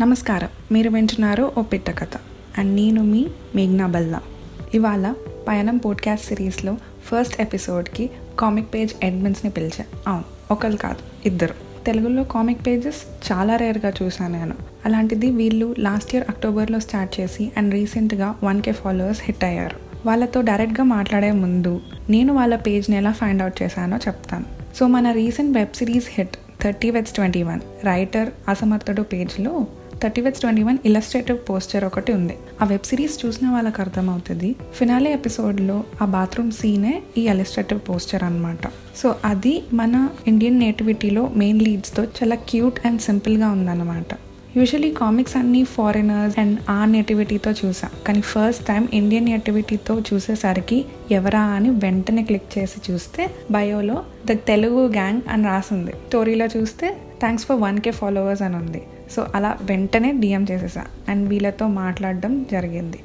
నమస్కారం. మీరు వింటున్నారు ఓ పిట్ట కథ. అండ్ నేను మీ మేఘ్నా బల్లా. ఇవాళ పయనం పోడ్కాస్ట్ సిరీస్లో ఫస్ట్ ఎపిసోడ్కి కామిక్ పేజ్ ఎడ్మిన్స్ని పిలిచా. అవును ఒకరు కాదు ఇద్దరు. తెలుగులో కామిక్ పేజెస్ చాలా రేర్గా చూశాను నేను. అలాంటిది వీళ్ళు లాస్ట్ ఇయర్ అక్టోబర్లో స్టార్ట్ చేసి అండ్ రీసెంట్గా వన్ కే ఫాలోవర్స్ హిట్ అయ్యారు. వాళ్ళతో డైరెక్ట్గా మాట్లాడే ముందు నేను వాళ్ళ పేజ్ని ఎలా ఫైండ్ అవుట్ చేశానో చెప్తాను. సో మన recent web series hit thirty weds twenty one. Writer అసమర్థుడు పేజ్లో thirty weds twenty one illustrative poster ఒకటి ఉంది. ఆ వెబ్ సిరీస్ చూసిన వాళ్ళకి అర్థమవుతుంది. ఫినాలే ఎపిసోడ్లో ఆ బాత్రూమ్ సీనే ఈ ఇలస్ట్రేటివ్ పోస్టర్ అనమాట సో అది మన ఇండియన్ నేటివిటీలో మెయిన్ లీడ్స్తో చాలా క్యూట్ అండ్ సింపుల్గా ఉందన్నమాట. యూజువలీ కామిక్స్ అన్ని ఫారినర్స్ అండ్ ఆ నేటివిటీతో చూసా. కానీ ఫస్ట్ టైం ఇండియన్ నేటివిటీతో చూసేసరికి ఎవరా అని వెంటనే క్లిక్ చేసి చూస్తే బయోలో ద తెలుగు గ్యాంగ్ అని రాసింది. స్టోరీలో చూస్తే thanks for one K followers అని ఉంది. సో అలా వెంటనే డిఎం చేసేసా. అండ్ వీళ్ళతో మాట్లాడడం జరిగింది.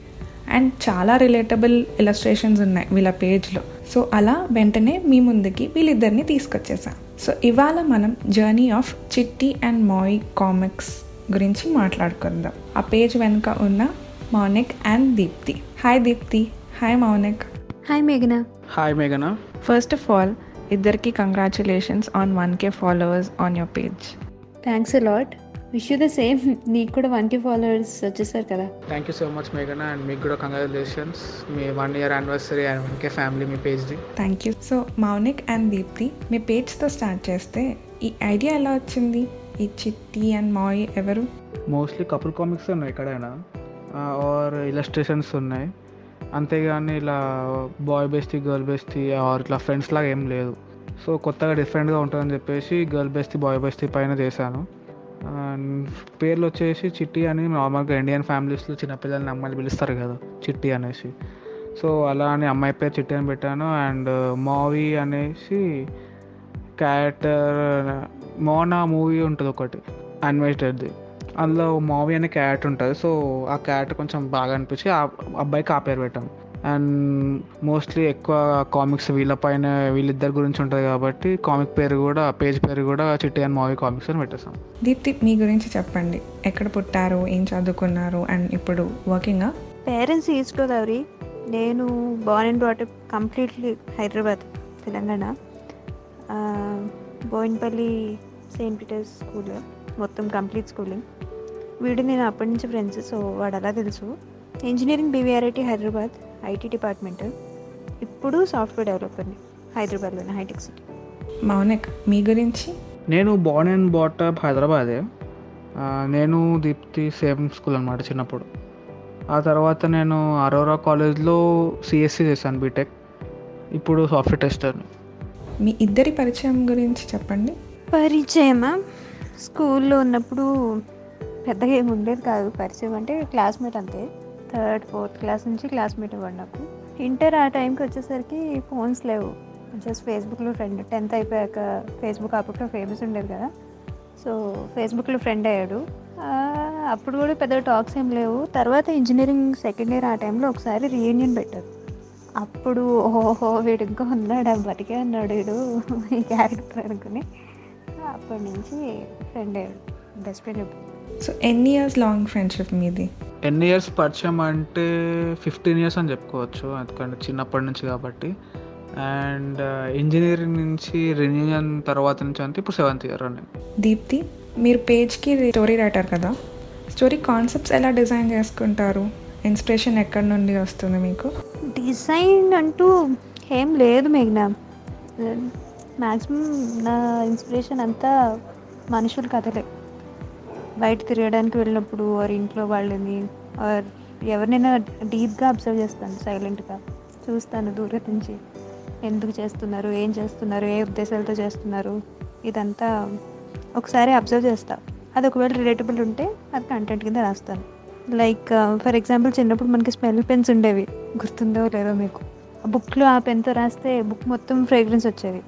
అండ్ చాలా రిలేటబుల్ ఇలస్ట్రేషన్స్ ఉన్నాయి వీళ్ళ పేజ్లో సో అలా వెంటనే మీ ముందుకి వీళ్ళిద్దరిని తీసుకొచ్చేసా. సో ఇవాళ మనం జర్నీ ఆఫ్ చిట్టి అండ్ మాయ్ కామిక్స్ గురించి మాట్లాడుకుందాం. ఆ పేజ్ వెనుక ఉన్న Maunik and Deepti hi Deepti hi Maunik hi మేఘన హాయ్ మేఘనా ఫస్ట్ ఆఫ్ ఆల్ ఇద్దరికి congratulations on one K followers on your page thanks lot wish you the same నీకు కూడా వన్ కే ఫాలోవర్స్ వచ్చేసారు కదా. థ్యాంక్ యూ సో మచ్ మేఘనా అండ్ మీకు కూడా congratulations me one year anniversary and one K family me పేజ్ది thank you so Mounik and Deepthi మీ పేజ్తో start చేస్తే ఈ ఐడియా ఎలా వచ్చింది? ఈ చిట్టి అండ్ మాయ్ ఎవరు? మోస్ట్లీ కపుల్ కామిక్స్ ఉన్నాయి ఎక్కడైనా. ఆర్ ఇలస్ట్రేషన్స్ ఉన్నాయి. అంతేగాని ఇలా boy bestie girl bestie or ఇట్లా ఫ్రెండ్స్ లాగా ఏం లేదు. సో కొత్తగా డిఫరెంట్గా ఉంటుందని చెప్పేసి గర్ల్ బెస్టీ బాయ్ బెస్టీ పైన చేశాను. అండ్ పేర్లు వచ్చేసి చిట్టి అని నార్మల్గా ఇండియన్ ఫ్యామిలీస్లో చిన్నపిల్లల్ని అమ్మాయిలు పిలుస్తారు కదా చిట్టి అనేసి. సో అలా అని అమ్మాయి పేరు చిట్టి అని పెట్టాను. అండ్ మావీ అనేసి క్యారెక్టర్ మోనా మూవీ ఉంటుంది ఒకటి అన్వేటెడ్ది. అందులో మావి అనే క్యారెక్టర్ ఉంటుంది. సో ఆ క్యారెక్టర్ కొంచెం బాగా అనిపించి ఆ అబ్బాయికి ఆ పేరు పెట్టాము అండ్ మోస్ట్లీ ఎక్కువ కామిక్స్ వీళ్ళపైన వీళ్ళిద్దరి గురించి ఉంటుంది కాబట్టి కామిక్ పేరు కూడా పేజ్ పేరు కూడా చిట్టి అండ్ మావీ కామిక్స్ అని పెట్టేస్తాం దీప్తి మీ గురించి చెప్పండి. ఎక్కడ పుట్టారు ఏం చదువుకున్నారు అండ్ ఇప్పుడు వర్కింగా? పేరెంట్స్ ఈస్ట్ గోదావరి నేను born and brought up completely Hyderabad Telangana. Bowenpally Saint Peter's school మొత్తం కంప్లీట్ స్కూలింగ్ వీడు నేను అప్పటి నుంచి ఫ్రెండ్స్ సో వాడు అలా తెలుసు. Engineering BVRIT Hyderabad. IT department. ఇప్పుడు సాఫ్ట్వేర్ డెవలపర్ని హైదరాబాద్లోనే హైటెక్ సిటీ. మౌనిక్ మీ గురించి? నేను బార్న్ అండ్ బాటప్ హైదరాబాదే. నేను దీప్తి సేమ్ స్కూల్ అనమాట చిన్నప్పుడు. ఆ తర్వాత నేను అరోరా కాలేజ్లో సిఎస్సి చేశాను బీటెక్. ఇప్పుడు సాఫ్ట్వేర్ టెస్టర్. మీ ఇద్దరి పరిచయం గురించి చెప్పండి. పరిచయమా? స్కూల్లో ఉన్నప్పుడు పెద్దగా ఏమి ఉండేది కాదు. పరిచయం అంటే క్లాస్మేట్ అంతే. థర్డ్ ఫోర్త్ క్లాస్ నుంచి క్లాస్మేట్ ఇవ్వండి నాకు ఇంటర్ ఆ టైంకి వచ్చేసరికి ఫోన్స్ లేవు. జస్ట్ ఫేస్బుక్లో ఫ్రెండ్ టెన్త్ అయిపోయాక ఫేస్బుక్ అప్పట్లో ఫేమస్ ఉండేది కదా. సో ఫేస్బుక్లో ఫ్రెండ్ అయ్యాడు. అప్పుడు కూడా పెద్ద టాక్స్ ఏం లేవు. తర్వాత ఇంజనీరింగ్ సెకండ్ ఇయర్ ఆ టైంలో ఒకసారి రీయూనియన్ పెట్టారు. అప్పుడు ఓహో వీడు ఇంకా ఉన్నాడు? బతికే ఉన్నాడు వీడు. ఈ క్యారెక్టర్ అనుకుని. అప్పటి నుంచి ఫ్రెండ్ అయ్యాడు. బెస్ట్ ఫ్రెండ్ సో ఎన్ని ఇయర్స్ లాంగ్ ఫ్రెండ్షిప్ మీది? ఎన్ని ఇయర్స్ పరిచయం అంటే ఫిఫ్టీన్ ఇయర్స్ అని చెప్పుకోవచ్చు ఎందుకంటే చిన్నప్పటి నుంచి కాబట్టి. అండ్ ఇంజనీరింగ్ నుంచి రిన్యూయన్ తర్వాత నుంచి అంటే ఇప్పుడు సెవెంత్ ఇయర్ అని దీప్తి మీరు పేజ్కి స్టోరీ రైటర్ కదా. స్టోరీ కాన్సెప్ట్స్ ఎలా డిజైన్ చేసుకుంటారు? ఇన్స్పిరేషన్ ఎక్కడి నుండి వస్తుంది మీకు? డిజైన్ అంటూ ఏం లేదు మేఘ్నా. మ్యాక్సిమం నా ఇన్స్పిరేషన్ అంతా మనుషుల కథలే. బయట తిరగడానికి వెళ్ళినప్పుడు వారి ఇంట్లో వాళ్ళని ఆర్ ఎవరినైనా డీప్గా అబ్జర్వ్ చేస్తాను సైలెంట్గా చూస్తాను దూరం నుంచి. ఎందుకు చేస్తున్నారు ఏం చేస్తున్నారు ఏ ఉద్దేశాలతో చేస్తున్నారు ఇదంతా ఒకసారి అబ్జర్వ్ చేస్తా. అది ఒకవేళ రిలేటబుల్ ఉంటే అది కంటెంట్ కింద రాస్తాను. లైక్ ఫర్ ఎగ్జాంపుల్ చిన్నప్పుడు మనకి స్మెల్ పెన్స్ ఉండేవి. గుర్తుందో లేదో మీకు. ఆ బుక్లో ఆ పెన్తో రాస్తే బుక్ మొత్తం ఫ్రేగ్రెన్స్ వచ్చేది.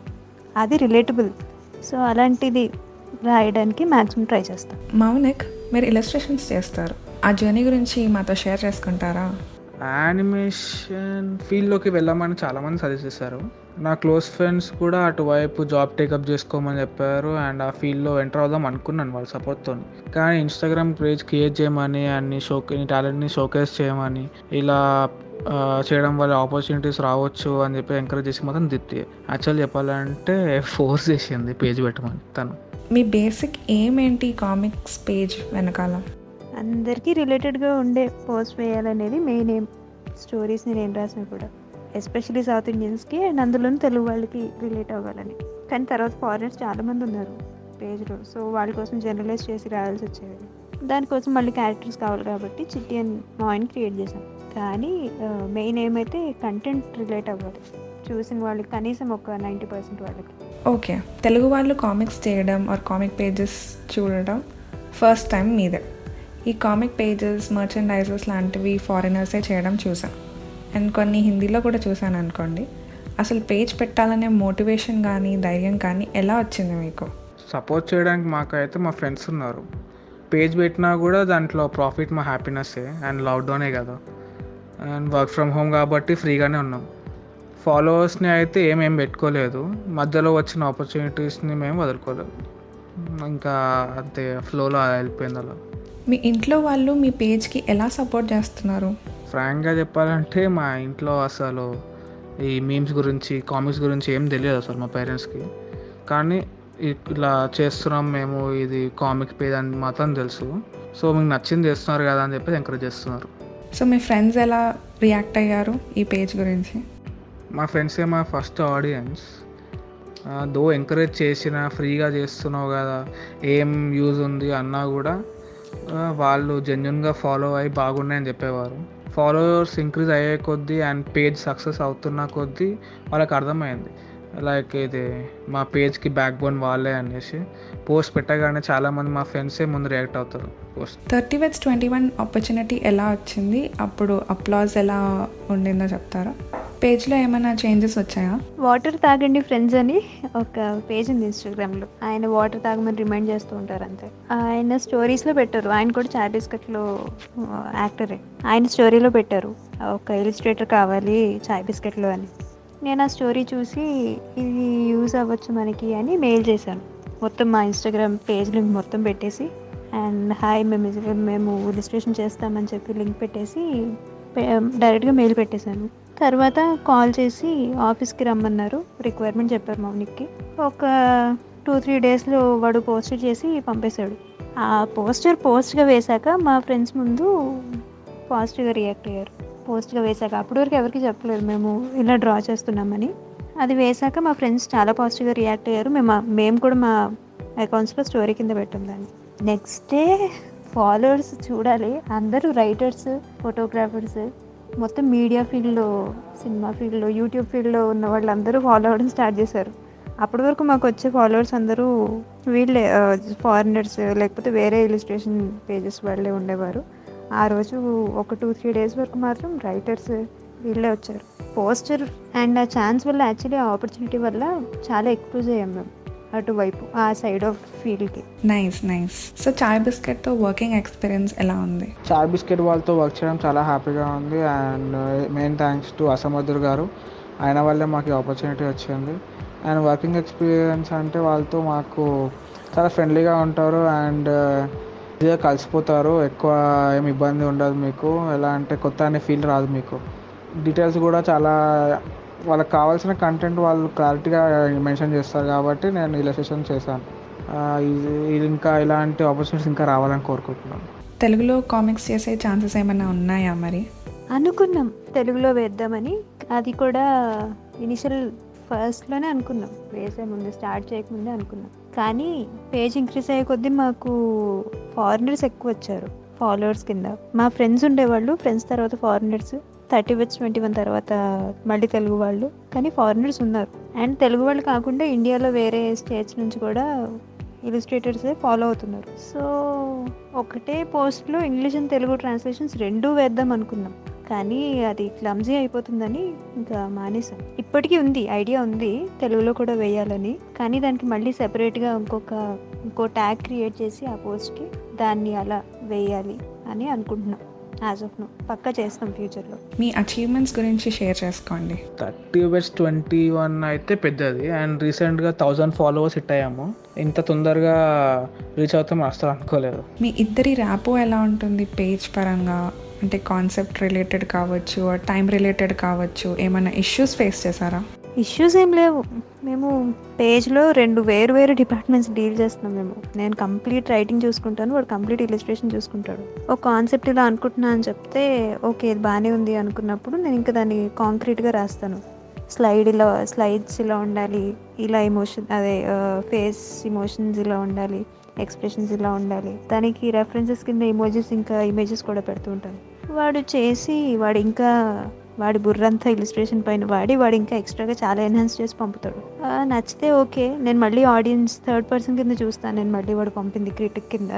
అది రిలేటబుల్ సో అలాంటిది రాయడానికి మ్యాక్సిమం ట్రై చేస్తాను మౌనిక్ మీరు ఇలస్ట్రేషన్స్ చేస్తారు. ఆ జర్నీ గురించి మాతో షేర్ చేసుకుంటారా? యానిమేషన్ ఫీల్డ్లోకి వెళ్ళమని చాలామంది సజెస్ట్ చేశారు. నా క్లోజ్ ఫ్రెండ్స్ కూడా అటువైపు జాబ్ టేకప్ చేసుకోమని చెప్పారు అండ్ ఆ ఫీల్డ్లో ఎంటర్ అవుదాం అనుకున్నాను వాళ్ళ సపోర్ట్తో కానీ ఇన్స్టాగ్రామ్ పేజ్ క్రియేట్ చేయమని అన్ని షో నీ టాలెంట్ని షోకేస్ చేయమని ఇలా చేయడం వల్ల ఆపర్చునిటీస్ రావచ్చు అని చెప్పి ఎంకరేజ్ చేసి మాత్రం దిత్తి యాక్చువల్ చెప్పాలంటే ఫోర్స్ చేసింది పేజ్ పెట్టమని తను. మీ బేసిక్ ఏం ఏంటి కామిక్స్ పేజ్ వెనకాల? అందరికీ రిలేటెడ్గా ఉండే పోస్ట్ వేయాలనేది మెయిన్ ఏం స్టోరీస్ని నేను రాసిన కూడా. ఎస్పెషలీ సౌత్ ఇండియన్స్కి అండ్ అందులోనూ తెలుగు వాళ్ళకి రిలేట్ అవ్వాలని. కానీ తర్వాత ఫారినర్స్ చాలామంది ఉన్నారు పేజ్లో సో వాళ్ళ కోసం జనరలైజ్ చేసి రాయాల్సి వచ్చేది. దానికోసం మళ్ళీ క్యారెక్టర్స్ కావాలి కాబట్టి చిట్టి అండ్ మాయిన్ క్రియేట్ చేశాం కానీ మెయిన్ ఏమైతే కంటెంట్ రిలేట్ అవ్వాలి. చూసిన వాళ్ళకి కనీసం ఒక నైంటీ పర్సెంట్ వాళ్ళకి. ఓకే తెలుగు వాళ్ళు కామిక్స్ చేయడం ఆర్ కామిక్ పేజెస్ చూడడం ఫస్ట్ టైం మీదే. ఈ కామిక్ పేజెస్ మర్చెండైజర్స్ లాంటివి ఫారినర్సే చేయడం చూసాను. అండ్ కొన్ని హిందీలో కూడా చూసాను అనుకోండి. అసలు పేజ్ పెట్టాలనే మోటివేషన్ కానీ ధైర్యం కానీ ఎలా వచ్చింది మీకు? సపోర్ట్ చేయడానికి మాకైతే మా ఫ్రెండ్స్ ఉన్నారు. పేజ్ పెట్టినా కూడా దాంట్లో ప్రాఫిట్ మా హ్యాపీనెస్సే అండ్ లాక్డౌనే కదా. అండ్ వర్క్ ఫ్రమ్ హోమ్ కాబట్టి ఫ్రీగానే ఉన్నాం. ఫాలోవర్స్ని అయితే ఏమేం పెట్టుకోలేదు. మధ్యలో వచ్చిన ఆపర్చునిటీస్ని మేము వదులుకోలేదు. ఇంకా అంతే ఫ్లోలో వెళ్ళిపోయింది అలా. మీ ఇంట్లో వాళ్ళు మీ పేజ్కి ఎలా సపోర్ట్ చేస్తున్నారు? ఫ్రాంక్గా చెప్పాలంటే మా ఇంట్లో అసలు ఈ మీమ్స్ గురించి కామిక్స్ గురించి ఏం తెలియదు అసలు మా పేరెంట్స్కి. కానీ ఇట్లా చేస్తున్నాం మేము ఇది కామిక్ పేజ్ అని మాత్రం తెలుసు. సో మీకు నచ్చింది చేస్తున్నారు కదా అని చెప్పి ఎంకరేజ్ చేస్తున్నారు. సో మీ ఫ్రెండ్స్ ఎలా రియాక్ట్ అయ్యారు ఈ పేజ్ గురించి? మా ఫ్రెండ్సే మా ఫస్ట్ ఆడియన్స్ దో ఎంకరేజ్ చేసిన ఫ్రీగా చేస్తున్నావు కదా ఏం యూజ్ ఉంది? అన్నా కూడా వాళ్ళు జెన్యున్గా ఫాలో అయ్యి బాగున్నాయని చెప్పేవారు. ఫాలోవర్స్ ఇంక్రీజ్ అయ్యే కొద్దీ అండ్ పేజ్ సక్సెస్ అవుతున్న కొద్దీ వాళ్ళకి అర్థమైంది. లైక్ ఇది మా పేజ్కి బ్యాక్ బోన్ వాళ్ళే అనేసి. పోస్ట్ పెట్టగానే చాలామంది మా ఫ్రెండ్సే ముందు రియాక్ట్ అవుతారు. Post thirty weds twenty one opportunity ఎలా వచ్చింది? అప్పుడు అప్లాజ్ ఎలా ఉండిందో చెప్తారా? పేజ్లో ఏమైనా చేంజెస్ వచ్చాయా? వాటర్ తాగండి ఫ్రెండ్స్ అని ఒక పేజ్ ఉంది ఇన్స్టాగ్రామ్లో. ఆయన వాటర్ తాగమని రిమైండ్ చేస్తూ ఉంటారు అంతే. ఆయన స్టోరీస్లో పెట్టారు. ఆయన కూడా చాయ్ బిస్కెట్లో యాక్టరే. ఆయన స్టోరీలో పెట్టారు. ఒక ఇలిస్ట్రేటర్ కావాలి చాయ్ బిస్కెట్లో అని. నేను ఆ స్టోరీ చూసి ఇది యూజ్ అవ్వచ్చు మనకి అని మెయిల్ చేశాను. మొత్తం మా ఇన్స్టాగ్రామ్ పేజ్ లింక్ మొత్తం పెట్టేసి అండ్ హాయ్ మేము మేము రిజిస్ట్రేషన్ చేస్తామని చెప్పి లింక్ పెట్టేసి డైరెక్ట్గా మెయిల్ పెట్టేశాను. తర్వాత కాల్ చేసి ఆఫీస్కి రమ్మన్నారు. రిక్వైర్మెంట్ చెప్పారు మౌనిక్కి. ఒక టూ త్రీ డేస్లో వాడు పోస్టర్ చేసి పంపేశాడు. ఆ పోస్టర్ పోస్ట్గా వేశాక మా ఫ్రెండ్స్ ముందు పాజిటివ్గా రియాక్ట్ అయ్యారు. పోస్ట్గా వేశాక అప్పటి వరకు ఎవరికి చెప్పలేదు మేము ఇలా డ్రా చేస్తున్నామని. అది వేశాక మా ఫ్రెండ్స్ చాలా పాజిటివ్గా రియాక్ట్ అయ్యారు. మేము మేము కూడా మా అకౌంట్స్లో స్టోరీ కింద పెట్టాం దాన్ని. నెక్స్ట్ డే ఫాలోవర్స్ చూడాలి. అందరూ రైటర్స్ ఫోటోగ్రాఫర్స్ మొత్తం మీడియా ఫీల్డ్లో సినిమా ఫీల్డ్లో యూట్యూబ్ ఫీల్డ్లో ఉన్న వాళ్ళందరూ ఫాలో అవ్వడం స్టార్ట్ చేశారు. అప్పటి వరకు మాకు వచ్చే ఫాలోవర్స్ అందరూ వీళ్ళే ఫారినర్స్ లేకపోతే వేరే ఇలిస్ట్రేషన్ పేజెస్ వాళ్ళే ఉండేవారు. ఆ రోజు ఒక టూ త్రీ డేస్ వరకు మాత్రం రైటర్స్ వీళ్ళే వచ్చారు. పోస్టర్ అండ్ ఆ ఛాన్స్ వల్ల యాక్చువల్లీ ఆ ఆపర్చునిటీ వల్ల చాలా ఎక్స్పోజ్ అయ్యాం మేము. అటువైపు ఆ సైడ్ ఆఫ్ ఫీల్డ్కి నైస్ నైస్ సో చాయ్ బిస్కెట్తో వర్కింగ్ ఎక్స్పీరియన్స్ ఎలా ఉంది? చాయ్ బిస్కెట్ వాళ్ళతో వర్క్ చేయడం చాలా హ్యాపీగా ఉంది అండ్ మెయిన్ థ్యాంక్స్ టు అసమదుర్ గారు. ఆయన వల్లే మాకు ఆపర్చునిటీ వచ్చింది. అండ్ వర్కింగ్ ఎక్స్పీరియన్స్ అంటే వాళ్ళతో మాకు చాలా ఫ్రెండ్లీగా ఉంటారు అండ్ ఈజీగా కలిసిపోతారు. ఎక్కువ ఏమి ఇబ్బంది ఉండదు మీకు. ఎలా అంటే కొత్త అనే ఫీల్ రాదు మీకు. డీటెయిల్స్ కూడా చాలా వాళ్ళకి కావాల్సిన కంటెంట్ వాళ్ళు క్లారిటీగా మెన్షన్ చేస్తారు కాబట్టి నేను ఇలస్ట్రేషన్ చేశాను. ఆ, ఇది ఇది ఇంకా ఇలాంటి ఆపర్చునిటీస్ ఇంకా రావాలని కోరుకుంటున్నాను. తెలుగులో కామిక్స్ చేసే ఛాన్సెస్ ఏమైనా ఉన్నాయా మరి? అనుకున్నాం. తెలుగులో వేద్దామని. అది కూడా ఇనిషియల్ ఫస్ట్లోనే అనుకున్నాం. వేసే ముందు స్టార్ట్ చేయకముందే అనుకున్నాం. కానీ పేజ్ ఇంక్రీజ్ అయ్యే కొద్దీ మాకు ఫారినర్స్ ఎక్కువ వచ్చారు. ఫాలోవర్స్ కింద. మా ఫ్రెండ్స్ ఉండేవాళ్ళు. ఫ్రెండ్స్ తర్వాత foreigners thirty weds twenty one తర్వాత మళ్ళీ తెలుగు వాళ్ళు. కానీ ఫారినర్స్ ఉన్నారు. అండ్ తెలుగు వాళ్ళు కాకుండా ఇండియాలో వేరే స్టేట్స్ నుంచి కూడా ఇలిస్ట్రేటర్సే ఫాలో అవుతున్నారు. సో ఒకటే పోస్ట్లో ఇంగ్లీష్ అండ్ తెలుగు ట్రాన్స్లేషన్స్ రెండూ వేద్దాం అనుకున్నాం. కానీ అది క్లమ్జీ అయిపోతుందని ఇంకా మానేసాం. ఇప్పటికీ ఉంది ఐడియా ఉంది తెలుగులో కూడా వేయాలని. కానీ దానికి మళ్ళీ సెపరేట్గా ఇంకొక ఇంకో ట్యాగ్ క్రియేట్ చేసి ఆ పోస్ట్కి దాన్ని అలా వేయాలి అని అనుకుంటున్నాం. యాజ్ ఆఫ్ నో పక్కా చేస్తాం ఫ్యూచర్లో. మీ అచీవ్మెంట్స్ గురించి షేర్ చేసుకోండి. థర్టీ బెస్ ట్వంటీ వన్ అయితే పెద్దది. అండ్ రీసెంట్గా థౌజండ్ ఫాలోవర్స్ హిట్ అయ్యాము. ఇంత తొందరగా రీచ్ అవుతాం అసలు అనుకోలేదు. మీ ఇద్దరి ర్యాపో ఎలా ఉంటుంది? పేజ్ పరంగా అంటే కాన్సెప్ట్ రిలేటెడ్ కావచ్చు టైం రిలేటెడ్ కావచ్చు ఏమైనా ఇష్యూస్ ఫేస్ చేశారా? ఇష్యూస్ ఏం లేవు. మేము పేజ్లో రెండు వేరు వేరు డిపార్ట్మెంట్స్ డీల్ చేస్తున్నాం మేము. నేను కంప్లీట్ రైటింగ్ చూసుకుంటాను వాడు కంప్లీట్ ఇలిస్ట్రేషన్ చూసుకుంటాడు. ఒక కాన్సెప్ట్ ఇలా అనుకుంటున్నా అని చెప్తే ఓకే ఇది బాగానే ఉంది అనుకున్నప్పుడు నేను ఇంకా దాన్ని కాంక్రీట్గా రాస్తాను. స్లైడ్ ఇలా స్లైడ్స్ ఇలా ఉండాలి ఇలా ఎమోషన్ అదే ఫేస్ ఇమోషన్స్ ఇలా ఉండాలి ఎక్స్ప్రెషన్స్ ఇలా ఉండాలి. దానికి రెఫరెన్సెస్ కింద ఇమోజెస్ ఇంకా ఇమేజెస్ కూడా పెడుతూ ఉంటాను. వాడు చేసి వాడు ఇంకా వాడి బుర్రంతా ఇలిస్ట్రేషన్ పైన వాడి వాడు ఇంకా ఎక్స్ట్రాగా చాలా ఎన్హాన్స్ చేసి పంపుతాడు. నచ్చితే ఓకే. నేను మళ్ళీ ఆడియన్స్ థర్డ్ పర్సన్ కింద చూస్తాను. నేను మళ్ళీ వాడు పంపింది క్రిటిక్ కింద.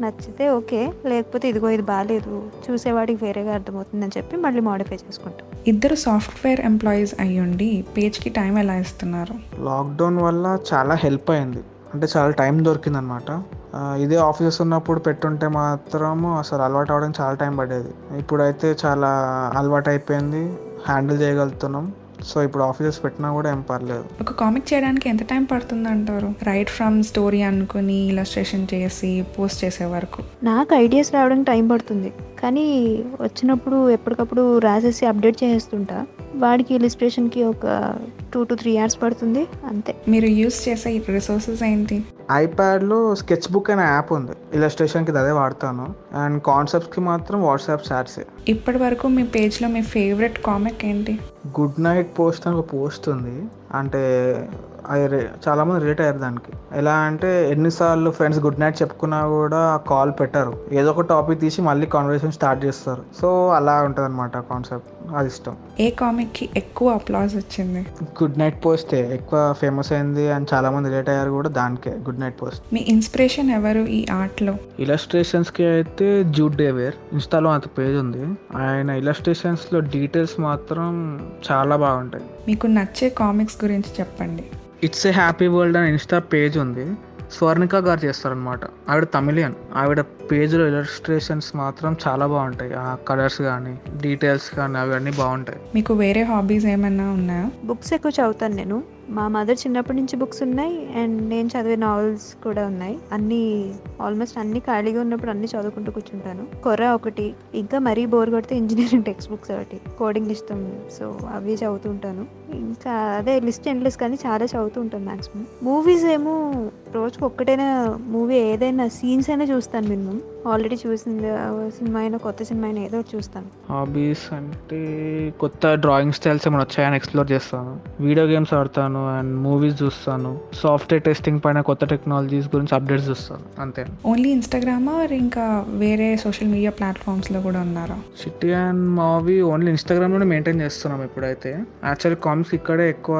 నచ్చితే ఓకే. లేకపోతే ఇదిగో ఇది బాగాలేదు చూసేవాడికి వేరేగా అర్థమవుతుందని చెప్పి మళ్ళీ మాడిఫై చేసుకుంటాం. ఇద్దరు సాఫ్ట్వేర్ ఎంప్లాయీస్ అయ్యుండి పేజ్కి టైం ఎలా ఇస్తున్నారు? లాక్డౌన్ వల్ల చాలా హెల్ప్ అయింది. అంటే చాలా టైం దొరికిందనమాట ఆ, ఇదే ఆఫీసెస్ ఉన్నప్పుడు పెట్టుంటే మాత్రం అసలు అలవాటు అవడానికి చాలా టైం పడేది ఇప్పుడైతే చాలా అలవాటు అయిపోయింది. హ్యాండిల్ చేయగలుగుతున్నాం. సో ఇప్పుడు ఆఫీసెస్ పెట్టినా కూడా ఏం పర్లేదు. ఒక కామిక్ చేయడానికి ఎంత టైం పడుతుంది అంటారు రైట్ ఫ్రమ్ స్టోరీ అనుకుని ఇలస్ట్రేషన్ చేసి పోస్ట్ చేసే వరకు. నాకు ఐడియాస్ రావడానికి టైం పడుతుంది. కానీ వచ్చినప్పుడు ఎప్పటికప్పుడు రాసేసి అప్డేట్ చేసేస్తుంటా. వాడికి ఇలిస్ట్రేషన్కి ఒక టూ టు త్రీ అవర్స్ పడుతుంది. అంతే. మీరు యూస్ చేసే రిసోర్సెస్ ఏంటి? ఐప్యాడ్లో స్కెచ్ బుక్ అనే యాప్ ఉంది. ఇలస్ట్రేషన్కి అదే వాడతాను. అండ్ కాన్సెప్ట్స్కి మాత్రం వాట్సాప్ చాట్సే ఇప్పటి వరకు మీ పేజ్లో మీ ఫేవరెట్ కామిక్ ఏంటి? గుడ్ నైట్ పోస్ట్ అని ఒక పోస్ట్ ఉంది. అంటే అది రే- చాలా మంది రిలేట్ అయ్యారు దానికి. ఎలా అంటే ఎన్నిసార్లు ఫ్రెండ్స్ గుడ్ నైట్ చెప్పుకున్నా కూడా కాల్ పెట్టారు. ఏదో ఒక టాపిక్ తీసి మళ్ళీ కాన్వర్సేషన్ స్టార్ట్ చేస్తారు. సో అలా ఉంటుంది అనమాట కాన్సెప్ట్. అది ఇష్టం. ఏ కామిక్కి ఎక్కువ అప్లాజ్ వచ్చింది? గుడ్ నైట్ పోస్తే ఎక్కువ ఫేమస్ అయింది అండ్ చాలా మంది రిలేట్ అయ్యారు కూడా దానికే గుడ్ నైట్ పోస్ట్. మీ ఇన్స్పిరేషన్ ఎవరు ఈ ఆర్ట్లో? ఇలస్ట్రేషన్స్కి అయితే జూడ్ డేవేర్ ఇన్స్టాలో అంత పేజ్ ఉంది. ఆయన ఇలస్ట్రేషన్స్లో డీటెయిల్స్ మాత్రం చాలా బాగుంటాయి. మీకు నచ్చే కామిక్స్ గురించి చెప్పండి. ఇట్స్ ఏ హ్యాపీ వరల్డ్ అని ఇన్స్టా పేజ్ ఉంది. స్వర్ణిక గారు చేస్తారనమాట ఆవిడ తమిళియన్. ఆవిడ పేజ్లో ఇలస్ట్రేషన్స్ మాత్రం చాలా బాగుంటాయి. ఆ కలర్స్ కానీ డీటెయిల్స్ కానీ అవన్నీ బాగుంటాయి. మీకు వేరే హాబీస్ ఏమైనా ఉన్నాయా? బుక్స్ ఎక్కువ చదువుతాను నేను. మా మదర్ చిన్నప్పటి నుంచి బుక్స్ ఉన్నాయి అండ్ నేను చదివే నావెల్స్ కూడా ఉన్నాయి. అన్నీ ఆల్మోస్ట్ అన్ని ఖాళీగా ఉన్నప్పుడు అన్ని చదువుకుంటూ కూర్చుంటాను. కొర ఒకటి ఇంకా మరీ బోర్ కొడితే ఇంజనీరింగ్ టెక్స్ట్ బుక్స్ ఒకటి కోడింగ్ ఇష్టం సో అవి చదువుతూ ఉంటాను. ఇంకా అదే లిస్ట్ ఎండ్లెస్ కానీ చాలా చదువుతూ ఉంటాను మ్యాక్సిమం మూవీస్ ఏమో రోజుకు ఒక్కటైనా మూవీ ఏదైనా సీన్స్ అయినా చూస్తాను మినిమం ఆల్రెడీ చూసింది ఆ సినిమా అయినా కొత్త సినిమా అయినా ఏదో చూస్తాను. హాబీస్ అంటే కొత్త డ్రాయింగ్ స్టైల్స్ ఏమైనా వచ్చాయని ఎక్స్ప్లోర్ చేస్తాను. వీడియో గేమ్స్ ఆడతాను అండ్ మూవీస్ చూస్తాను. సాఫ్ట్వేర్ టెస్టింగ్ పైన కొత్త టెక్నాలజీస్ గురించి అప్డేట్స్ చూస్తాను. అంతే. ఓన్లీ ఇన్స్టాగ్రామా ఇంకా వేరే సోషల్ మీడియా ప్లాట్ఫామ్స్లో కూడా ఉన్నారా? సిటీ అండ్ మావి ఓన్లీ ఇన్స్టాగ్రామ్లోనే మెయింటైన్ చేస్తున్నాం ఇప్పుడైతే. యాక్చువల్ కామిక్స్ ఇక్కడే ఎక్కువ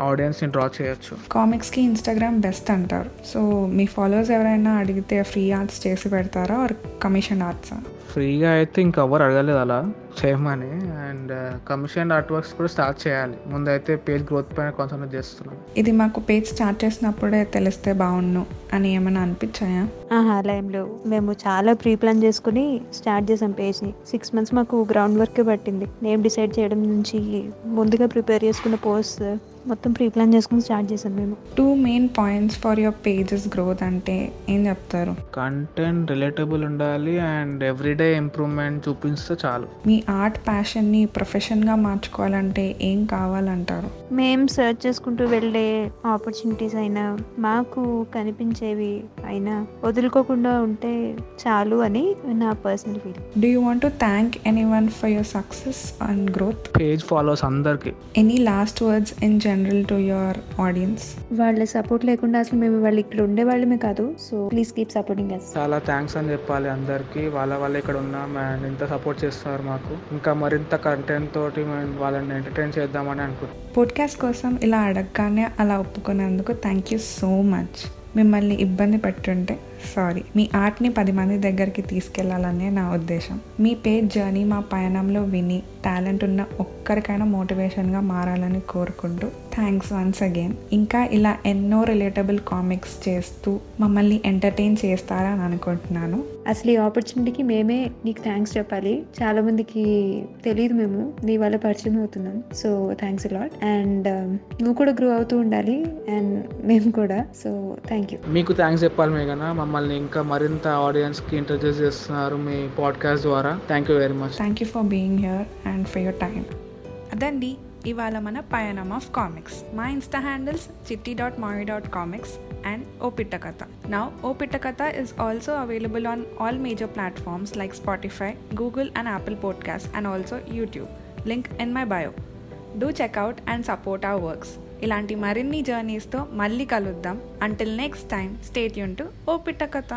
ఆడియన్స్ని డ్రా చేయొచ్చు. కామిక్స్కి ఇన్స్టాగ్రామ్ బెస్ట్ అంటారు. సో మీ ఫాలోవర్స్ ఎవరైనా అడిగితే ఫ్రీ ఆర్ట్స్ చేసి పెడతారా? ఆర్ కమిషన్ ఆర్ట్సా ఫ్రీగా అయితే ఇంకెవ్వరు అడగలేదు అలా చేయమని. అండ్ కమిషన్ ఆర్ట్ వర్క్స్ కూడా స్టార్ట్ చేయాలి. ముందైతే పేజ్ గ్రోత్ పైన కాన్సన్ట్రేట్ చేస్తున్నాం. ఇది మాకు పేజ్ స్టార్ట్ చేసినప్పుడే తెలిస్తే బాగుండు అని ఏమైనా అనిపించాయా? ఆహా అలా ఏం లేవు. మేము చాలా ప్రీ ప్లాన్ చేసుకుని స్టార్ట్ చేసాం పేజ్ని. సిక్స్ మంత్స్ మాకు గ్రౌండ్ వర్క్ పట్టింది. నేమ్ డిసైడ్ చేయడం నుంచి ముందుగా ప్రిపేర్ చేసుకున్న పోస్ట్ మొత్తం ప్రీ ప్లాన్ చేసుకుని స్టార్ట్ చేసాం మేము. Two main points for your pages growth అంటే ఏం చెప్తారు? కంటెంట్ రిలేటబుల్ ఉండాలి అండ్ ఎవ్రీడే ఇంప్రూవ్మెంట్ చూపిస్తే చాలు. మీ ఆర్ట్ ప్యాషన్ని ప్రొఫెషన్గా మార్చుకోవాలంటే ఏం కావాలంటారు? మేము సర్చ్ చేసుకుంటూ వెళ్ళే ఆపర్చునిటీస్ అయినా మాకు కనిపించేవి అయినా వదులుకోకుండా ఉంటే చాలు అని నా personal feel do you want to thank anyone for your success and growth page followers అందరికీ. Any last words in general to your audience వాళ్ళ సపోర్ట్ లేకుండా అసలు మేము వాళ్ళు ఇక్కడ ఉండే వాళ్ళమే కాదు so please keep supporting us చాలా థ్యాంక్స్ అని చెప్పాలి అందరికీ. వాళ్ళ వల్ల ఇక్కడ ఉన్నాం అండ్ ఇంత సపోర్ట్ చేస్తున్నారు మాకు. ఇంకా మరింత కంటెంట్ తోటి మేము వాళ్ళని ఎంటర్టైన్ చేద్దామని అనుకుంటున్నాం. పోడ్కాస్ట్ కోసం ఇలా అడగగానే అలా ఒప్పుకున్నందుకు థ్యాంక్ యూ సో మచ్ మిమ్మల్ని ఇబ్బంది పెట్టుంటే సారీ మీ ఆర్ట్ని పది మంది దగ్గరికి తీసుకెళ్ళాలనే నా ఉద్దేశం. మీ పేజ్ జర్నీ మా పయనంలో విని టాలెంట్ ఉన్న ఒక్కరికైనా మోటివేషన్గా మారాలని కోరుకుంటూ థ్యాంక్స్ వన్స్ అగైన్ ఇంకా ఇలా ఎన్నో రిలేటబుల్ కామిక్స్ చేస్తూ మమ్మల్ని ఎంటర్టైన్ చేస్తారని అనుకుంటున్నాను. అసలు ఈ ఆపర్చునిటీకి మేమే నీకు థ్యాంక్స్ చెప్పాలి. చాలా మందికి తెలియదు మేము. నీ వల్ల పరిచయం అవుతున్నాం. సో థ్యాంక్స్ లాట్ అండ్ నువ్వు కూడా గ్రో అవుతూ ఉండాలి. అండ్ మేము కూడా. సో థ్యాంక్ యూ మీకు థ్యాంక్స్ చెప్పాలి మేఘన. మమ్మల్ని ఇంకా మరింత ఆడియన్స్కి ఇంట్రడ్యూస్ చేస్తున్నారు మీ పాడ్కాస్ట్ ద్వారా. Thank you very much thank you for being here and for your time అదండి ఇవాళ మన పయనం ఆఫ్ కామిక్స్ మా Insta handles Chitti dot Maavi dot comics and O Pitta Katha now O Pitta Katha is also available on all major platforms like Spotify Google and Apple podcast and also YouTube link in my bio do check out and support our works ఇలాంటి మరిన్ని జర్నీస్తో మళ్ళీ కలుద్దాం. Until next time stay యూన్ to ఓ పిట్ట కథ.